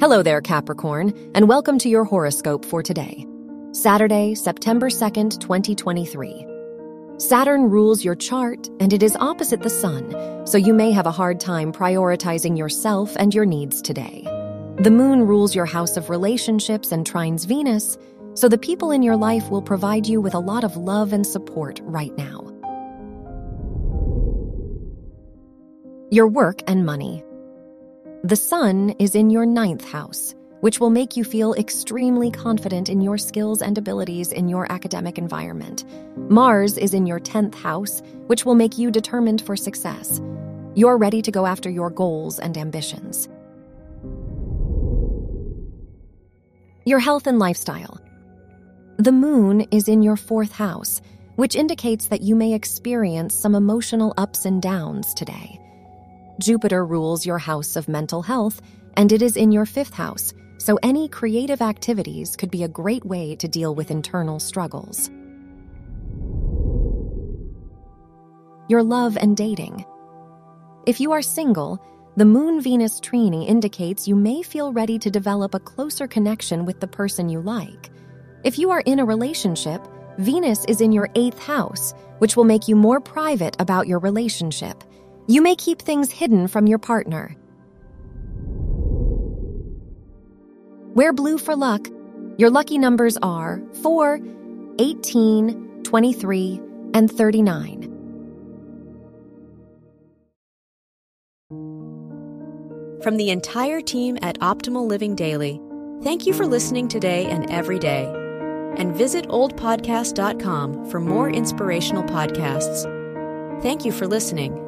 Hello there, Capricorn, and welcome to your horoscope for today, Saturday, September 2nd, 2023. Saturn rules your chart, and it is opposite the Sun, so you may have a hard time prioritizing yourself and your needs today. The Moon rules your house of relationships and trines Venus, so the people in your life will provide you with a lot of love and support right now. Your work and money. The Sun is in your ninth house, which will make you feel extremely confident in your skills and abilities in your academic environment. Mars is in your 10th house, which will make you determined for success. You're ready to go after your goals and ambitions. Your health and lifestyle. The moon is in your fourth house, which indicates that you may experience some emotional ups and downs today. Jupiter rules your house of mental health, and it is in your fifth house, so any creative activities could be a great way to deal with internal struggles. Your love and dating. If you are single, the Moon Venus trine indicates you may feel ready to develop a closer connection with the person you like. If you are in a relationship, Venus is in your eighth house, which will make you more private about your relationship. You may keep things hidden from your partner. Wear blue for luck. Your lucky numbers are 4, 18, 23, and 39. From the entire team at Optimal Living Daily, thank you for listening today and every day. And visit oldpodcast.com for more inspirational podcasts. Thank you for listening.